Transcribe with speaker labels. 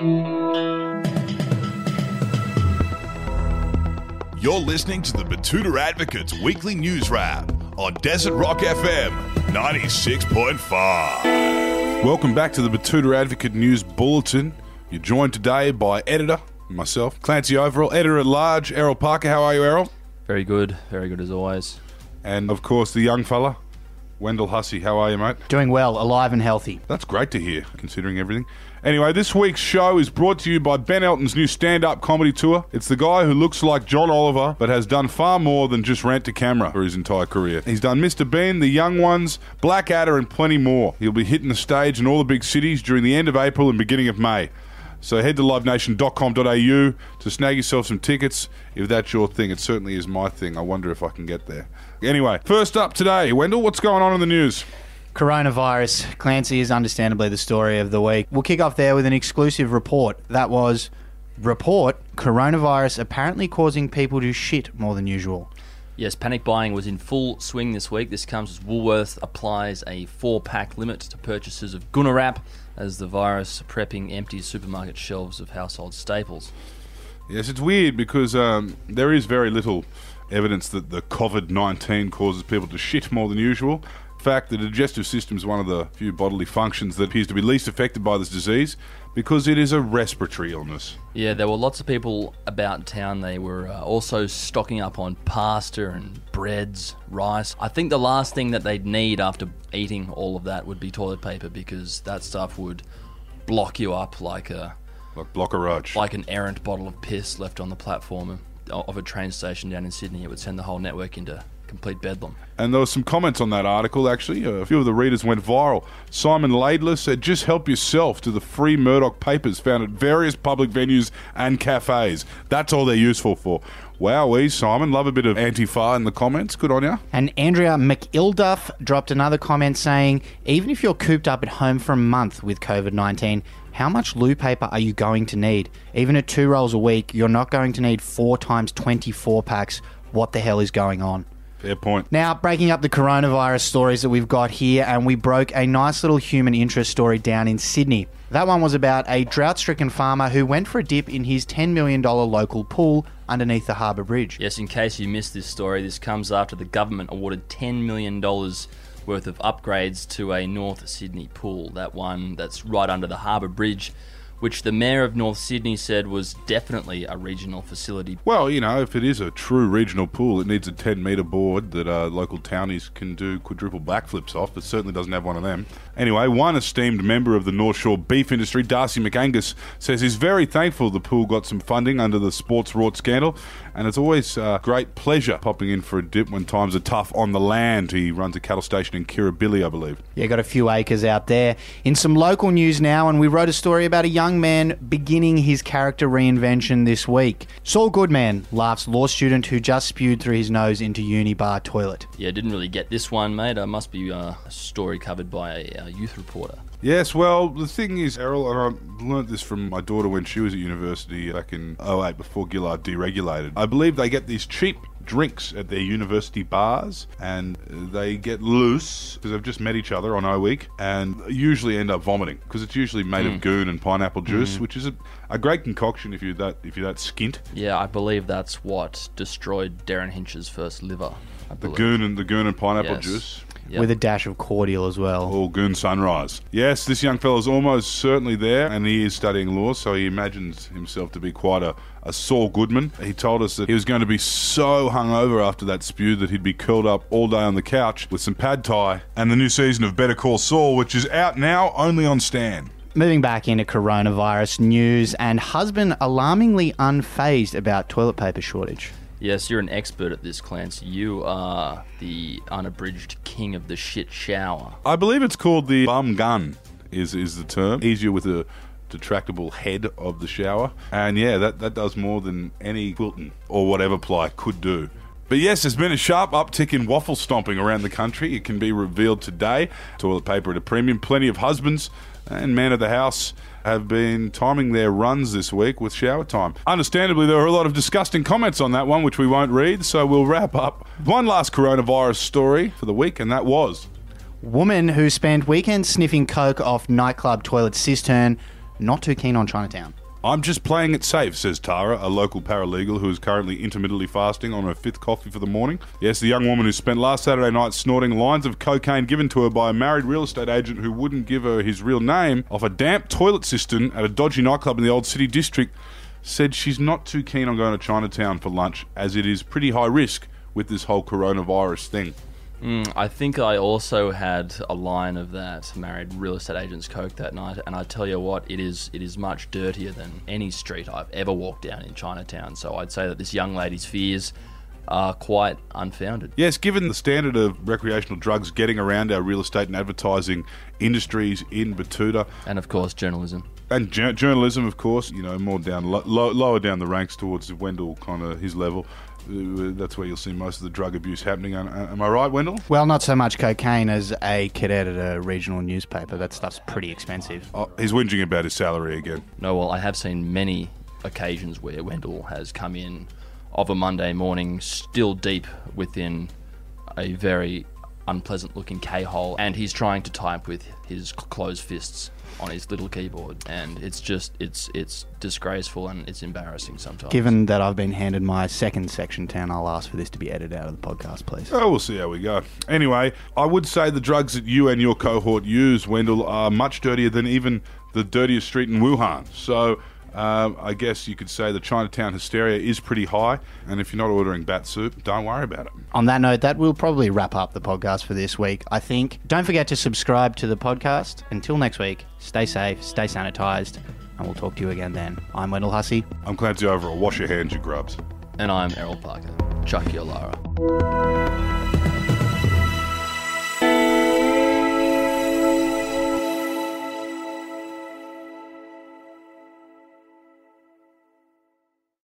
Speaker 1: You're listening to the Betoota Advocates Weekly News Wrap on Desert Rock FM 96.5.
Speaker 2: Welcome back to the Betoota Advocate News Bulletin. You're joined today by editor, myself, Clancy Overall, editor at large, Errol Parker. How are you, Errol?
Speaker 3: Very good, very good as always.
Speaker 2: And of course, the young fella, Wendell Hussey. How are you, mate?
Speaker 4: Doing well, alive and healthy.
Speaker 2: That's great to hear, considering everything. Anyway, this week's show is brought to you by Ben Elton's new stand up comedy tour. It's the guy who looks like John Oliver, but has done far more than just rant to camera for his entire career. He's done Mr. Bean, The Young Ones, Blackadder, and plenty more. He'll be hitting the stage in all the big cities during the end of April and beginning of May. So head to livenation.com.au to snag yourself some tickets if that's your thing. It certainly is my thing. I wonder if I can get there. Anyway, first up today, Wendell, what's going on in the news?
Speaker 4: Coronavirus. Clancy is understandably the story of the week. We'll kick off there with an exclusive report. That was report coronavirus apparently causing people to shit more than usual.
Speaker 3: Yes, panic buying was in full swing this week. This comes as Woolworth applies a four pack limit to purchases of Gunnerwrap as the virus prepping empty supermarket shelves of household staples.
Speaker 2: Yes, it's weird because um, there is very little evidence that the COVID 19 causes people to shit more than usual. In fact, the digestive system is one of the few bodily functions that appears to be least affected by this disease because it is a respiratory illness.
Speaker 3: Yeah, there were lots of people about town. They were uh, also stocking up on pasta and breads, rice. I think the last thing that they'd need after eating all of that would be toilet paper because that stuff would block you up like a
Speaker 2: Like Blocker Roach.
Speaker 3: like an errant bottle of piss left on the platform of a train station down in Sydney. It would send the whole network into complete bedlam.
Speaker 2: And there were some comments on that article, actually. A few of the readers went viral. Simon Laidler said, just help yourself to the free Murdoch papers found at various public venues and cafes. That's all they're useful for. Wowee, Simon. Love a bit of Antifa in the comments. Good on you.
Speaker 4: And Andrea McIlduff dropped another comment saying, even if you're cooped up at home for a month with COVID 19, how much loo paper are you going to need? Even at two rolls a week, you're not going to need four times 24 packs. What the hell is going on?
Speaker 2: Fair point.
Speaker 4: Now, breaking up the coronavirus stories that we've got here, and we broke a nice little human interest story down in Sydney. That one was about a drought stricken farmer who went for a dip in his $10 million local pool underneath the Harbour Bridge.
Speaker 3: Yes, in case you missed this story, this comes after the government awarded $10 million worth of upgrades to a North Sydney pool, that one that's right under the Harbour Bridge, which the Mayor of North Sydney said was definitely a regional facility.
Speaker 2: Well, you know, if it is a true regional pool, it needs a 10 metre board that uh, local townies can do quadruple backflips off. It certainly doesn't have one of them. Anyway, one esteemed member of the North Shore beef industry, Darcy McAngus, says he's very thankful the pool got some funding under the sports rort scandal, and it's always uh, great pleasure popping in for a dip when times are tough on the land. He runs a cattle station in Kirribilli, I believe.
Speaker 4: Yeah, got a few acres out there. In some local news now, and we wrote a story about a young man beginning his character reinvention this week. Saul Goodman laughs law student who just spewed through his nose into uni bar toilet.
Speaker 3: Yeah, didn't really get this one, mate. I must be uh, a story covered by a, uh youth reporter.
Speaker 2: Yes, well, the thing is, Errol, and I learnt this from my daughter when she was at university back in 08 before Gillard deregulated. I believe they get these cheap drinks at their university bars and they get loose because they've just met each other on O Week and usually end up vomiting because it's usually made of mm. goon and pineapple juice, mm-hmm. which is a, a great concoction if you're that if you're that skint.
Speaker 3: Yeah, I believe that's what destroyed Derryn Hinch's first liver.
Speaker 2: The goon and the goon and pineapple
Speaker 3: Yes.
Speaker 2: juice.
Speaker 3: Yep.
Speaker 4: With a dash of cordial as well.
Speaker 2: All Goon Sunrise. Yes, this young fellow's almost certainly there, and he is studying law, so he imagines himself to be quite a, a Saul Goodman. He told us that he was going to be so hungover after that spew that he'd be curled up all day on the couch with some pad thai and the new season of Better Call Saul, which is out now only on Stan.
Speaker 4: Moving back into coronavirus news, and husband alarmingly unfazed about toilet paper shortage.
Speaker 3: Yes, you're an expert at this, Clance. You are the unabridged king of the shit shower.
Speaker 2: I believe it's called the bum gun, is, is the term. Easier with a detractable head of the shower. And yeah, that, that does more than any quilting or whatever ply could do. But yes, there's been a sharp uptick in waffle stomping around the country. It can be revealed today. Toilet paper at a premium. Plenty of husbands and men of the house have been timing their runs this week with shower time. Understandably, there were a lot of disgusting comments on that one, which we won't read, so we'll wrap up. One last coronavirus story for the week, and that was
Speaker 4: Woman who spent weekends sniffing coke off nightclub toilet cistern not too keen on Chinatown.
Speaker 2: I'm just playing it safe, says Tara, a local paralegal who is currently intermittently fasting on her fifth coffee for the morning. Yes, the young woman who spent last Saturday night snorting lines of cocaine given to her by a married real estate agent who wouldn't give her his real name off a damp toilet cistern at a dodgy nightclub in the old city district said she's not too keen on going to Chinatown for lunch as it is pretty high risk with this whole coronavirus thing.
Speaker 3: Mm, I think I also had a line of that married real estate agent's coke that night, and I tell you what, it is it is much dirtier than any street I've ever walked down in Chinatown. So I'd say that this young lady's fears are quite unfounded.
Speaker 2: Yes, given the standard of recreational drugs getting around our real estate and advertising industries in Betoota,
Speaker 3: And of course, journalism.
Speaker 2: and jour- journalism, of course, you know, more down, lo- lower down the ranks towards Wendell, kind of his level. Uh, That's where you'll see most of the drug abuse happening. Am am I right, Wendell?
Speaker 4: Well, not so much cocaine as a cadet at a regional newspaper. That stuff's pretty expensive.
Speaker 2: Oh, he's whinging about his salary again.
Speaker 3: No, well, I have seen many occasions where Wendell has come in of a Monday morning, still deep within a very unpleasant looking K hole, and he's trying to type with his closed fists on his little keyboard, and it's just it's it's disgraceful and it's embarrassing sometimes.
Speaker 4: Given that I've been handed my second section 10, I'll ask for this to be edited out of the podcast, please.
Speaker 2: Oh, we'll see how we go. Anyway, I would say the drugs that you and your cohort use, Wendell, are much dirtier than even the dirtiest street in Wuhan. So. Um, I guess you could say the Chinatown hysteria is pretty high, and if you're not ordering bat soup, don't worry about it.
Speaker 4: On that note, that will probably wrap up the podcast for this week, I think. Don't forget to subscribe to the podcast. Until next week, stay safe, stay sanitized, and we'll talk to you again then. I'm Wendell Hussey.
Speaker 2: I'm Clancy Overall. Wash your hands, you grubs.
Speaker 3: and I'm Errol Parker. Chuck your Lara.